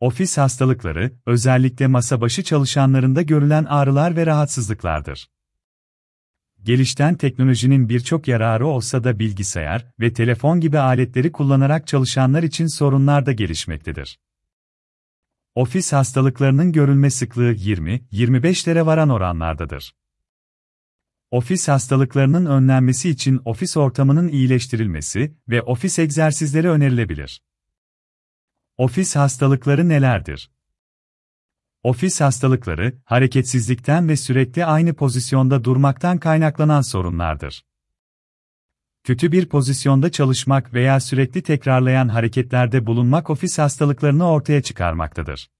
Ofis hastalıkları, özellikle masa başı çalışanlarında görülen ağrılar ve rahatsızlıklardır. Gelişten teknolojinin birçok yararı olsa da bilgisayar ve telefon gibi aletleri kullanarak çalışanlar için sorunlar da gelişmektedir. Ofis hastalıklarının görülme sıklığı 20-25'lere varan oranlardadır. Ofis hastalıklarının önlenmesi için ofis ortamının iyileştirilmesi ve ofis egzersizleri önerilebilir. Ofis hastalıkları nelerdir? Ofis hastalıkları, hareketsizlikten ve sürekli aynı pozisyonda durmaktan kaynaklanan sorunlardır. Kötü bir pozisyonda çalışmak veya sürekli tekrarlayan hareketlerde bulunmak ofis hastalıklarını ortaya çıkarmaktadır.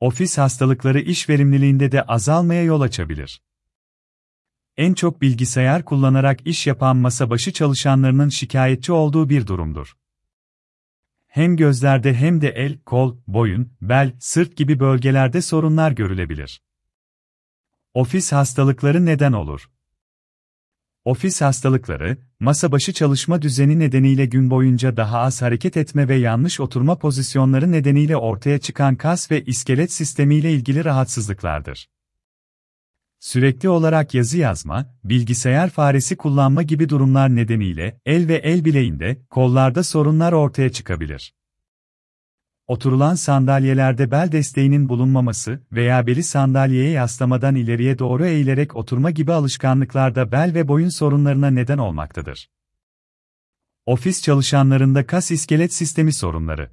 Ofis hastalıkları iş verimliliğinde de azalmaya yol açabilir. En çok bilgisayar kullanarak iş yapan masa başı çalışanlarının şikayetçi olduğu bir durumdur hem gözlerde hem de el, kol, boyun, bel, sırt gibi bölgelerde sorunlar görülebilir. Ofis hastalıkları neden olur? Ofis hastalıkları, masa başı çalışma düzeni nedeniyle gün boyunca daha az hareket etme ve yanlış oturma pozisyonları nedeniyle ortaya çıkan kas ve iskelet sistemiyle ilgili rahatsızlıklardır. Sürekli olarak yazı yazma, bilgisayar faresi kullanma gibi durumlar nedeniyle el ve el bileğinde, kollarda sorunlar ortaya çıkabilir. Oturulan sandalyelerde bel desteğinin bulunmaması veya beli sandalyeye yaslamadan ileriye doğru eğilerek oturma gibi alışkanlıklar da bel ve boyun sorunlarına neden olmaktadır. Ofis çalışanlarında kas iskelet sistemi sorunları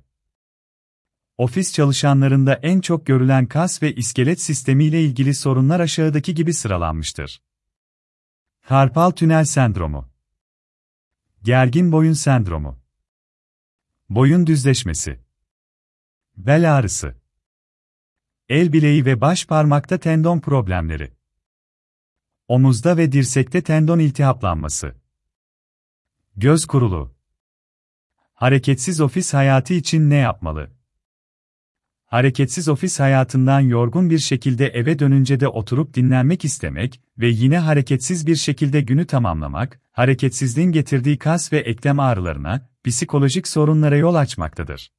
Ofis çalışanlarında en çok görülen kas ve iskelet sistemiyle ilgili sorunlar aşağıdaki gibi sıralanmıştır. Karpal tünel sendromu. Gergin boyun sendromu. Boyun düzleşmesi. Bel ağrısı. El bileği ve baş parmakta tendon problemleri. Omuzda ve dirsekte tendon iltihaplanması. Göz kurulu. Hareketsiz ofis hayatı için ne yapmalı? Hareketsiz ofis hayatından yorgun bir şekilde eve dönünce de oturup dinlenmek istemek ve yine hareketsiz bir şekilde günü tamamlamak, hareketsizliğin getirdiği kas ve eklem ağrılarına, psikolojik sorunlara yol açmaktadır.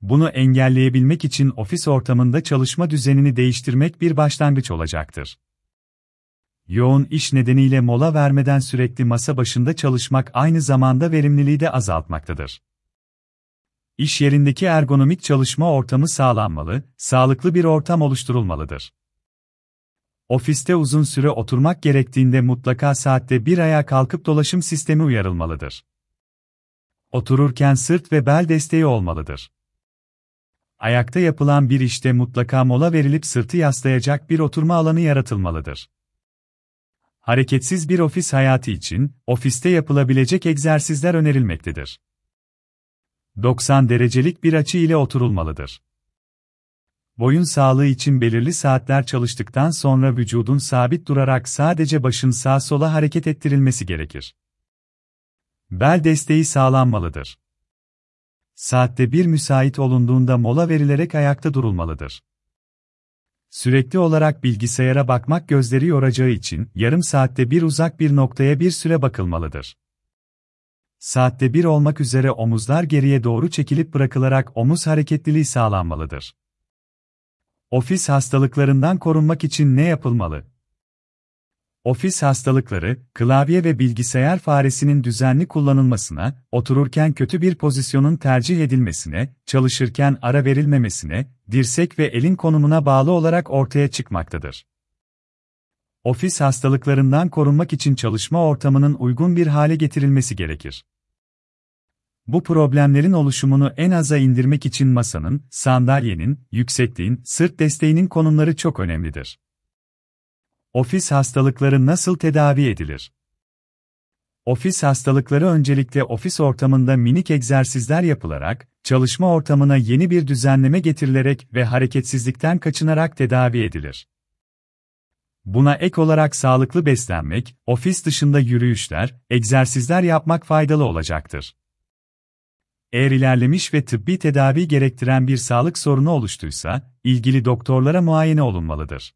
Bunu engelleyebilmek için ofis ortamında çalışma düzenini değiştirmek bir başlangıç olacaktır. Yoğun iş nedeniyle mola vermeden sürekli masa başında çalışmak aynı zamanda verimliliği de azaltmaktadır. İş yerindeki ergonomik çalışma ortamı sağlanmalı, sağlıklı bir ortam oluşturulmalıdır. Ofiste uzun süre oturmak gerektiğinde mutlaka saatte bir ayağa kalkıp dolaşım sistemi uyarılmalıdır. Otururken sırt ve bel desteği olmalıdır. Ayakta yapılan bir işte mutlaka mola verilip sırtı yaslayacak bir oturma alanı yaratılmalıdır. Hareketsiz bir ofis hayatı için, ofiste yapılabilecek egzersizler önerilmektedir. 90 derecelik bir açı ile oturulmalıdır. Boyun sağlığı için belirli saatler çalıştıktan sonra vücudun sabit durarak sadece başın sağ sola hareket ettirilmesi gerekir. Bel desteği sağlanmalıdır. Saatte bir müsait olunduğunda mola verilerek ayakta durulmalıdır. Sürekli olarak bilgisayara bakmak gözleri yoracağı için yarım saatte bir uzak bir noktaya bir süre bakılmalıdır. Saatte bir olmak üzere omuzlar geriye doğru çekilip bırakılarak omuz hareketliliği sağlanmalıdır. Ofis hastalıklarından korunmak için ne yapılmalı? Ofis hastalıkları, klavye ve bilgisayar faresinin düzenli kullanılmasına, otururken kötü bir pozisyonun tercih edilmesine, çalışırken ara verilmemesine, dirsek ve elin konumuna bağlı olarak ortaya çıkmaktadır. Ofis hastalıklarından korunmak için çalışma ortamının uygun bir hale getirilmesi gerekir. Bu problemlerin oluşumunu en aza indirmek için masanın, sandalyenin, yüksekliğin, sırt desteğinin konumları çok önemlidir. Ofis hastalıkları nasıl tedavi edilir? Ofis hastalıkları öncelikle ofis ortamında minik egzersizler yapılarak, çalışma ortamına yeni bir düzenleme getirilerek ve hareketsizlikten kaçınarak tedavi edilir. Buna ek olarak sağlıklı beslenmek, ofis dışında yürüyüşler, egzersizler yapmak faydalı olacaktır. Eğer ilerlemiş ve tıbbi tedavi gerektiren bir sağlık sorunu oluştuysa, ilgili doktorlara muayene olunmalıdır.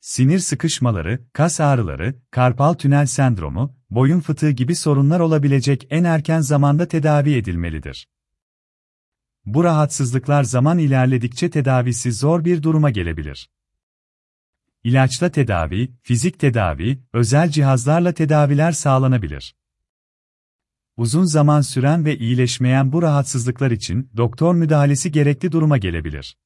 Sinir sıkışmaları, kas ağrıları, karpal tünel sendromu, boyun fıtığı gibi sorunlar olabilecek en erken zamanda tedavi edilmelidir. Bu rahatsızlıklar zaman ilerledikçe tedavisi zor bir duruma gelebilir. İlaçla tedavi, fizik tedavi, özel cihazlarla tedaviler sağlanabilir. Uzun zaman süren ve iyileşmeyen bu rahatsızlıklar için doktor müdahalesi gerekli duruma gelebilir.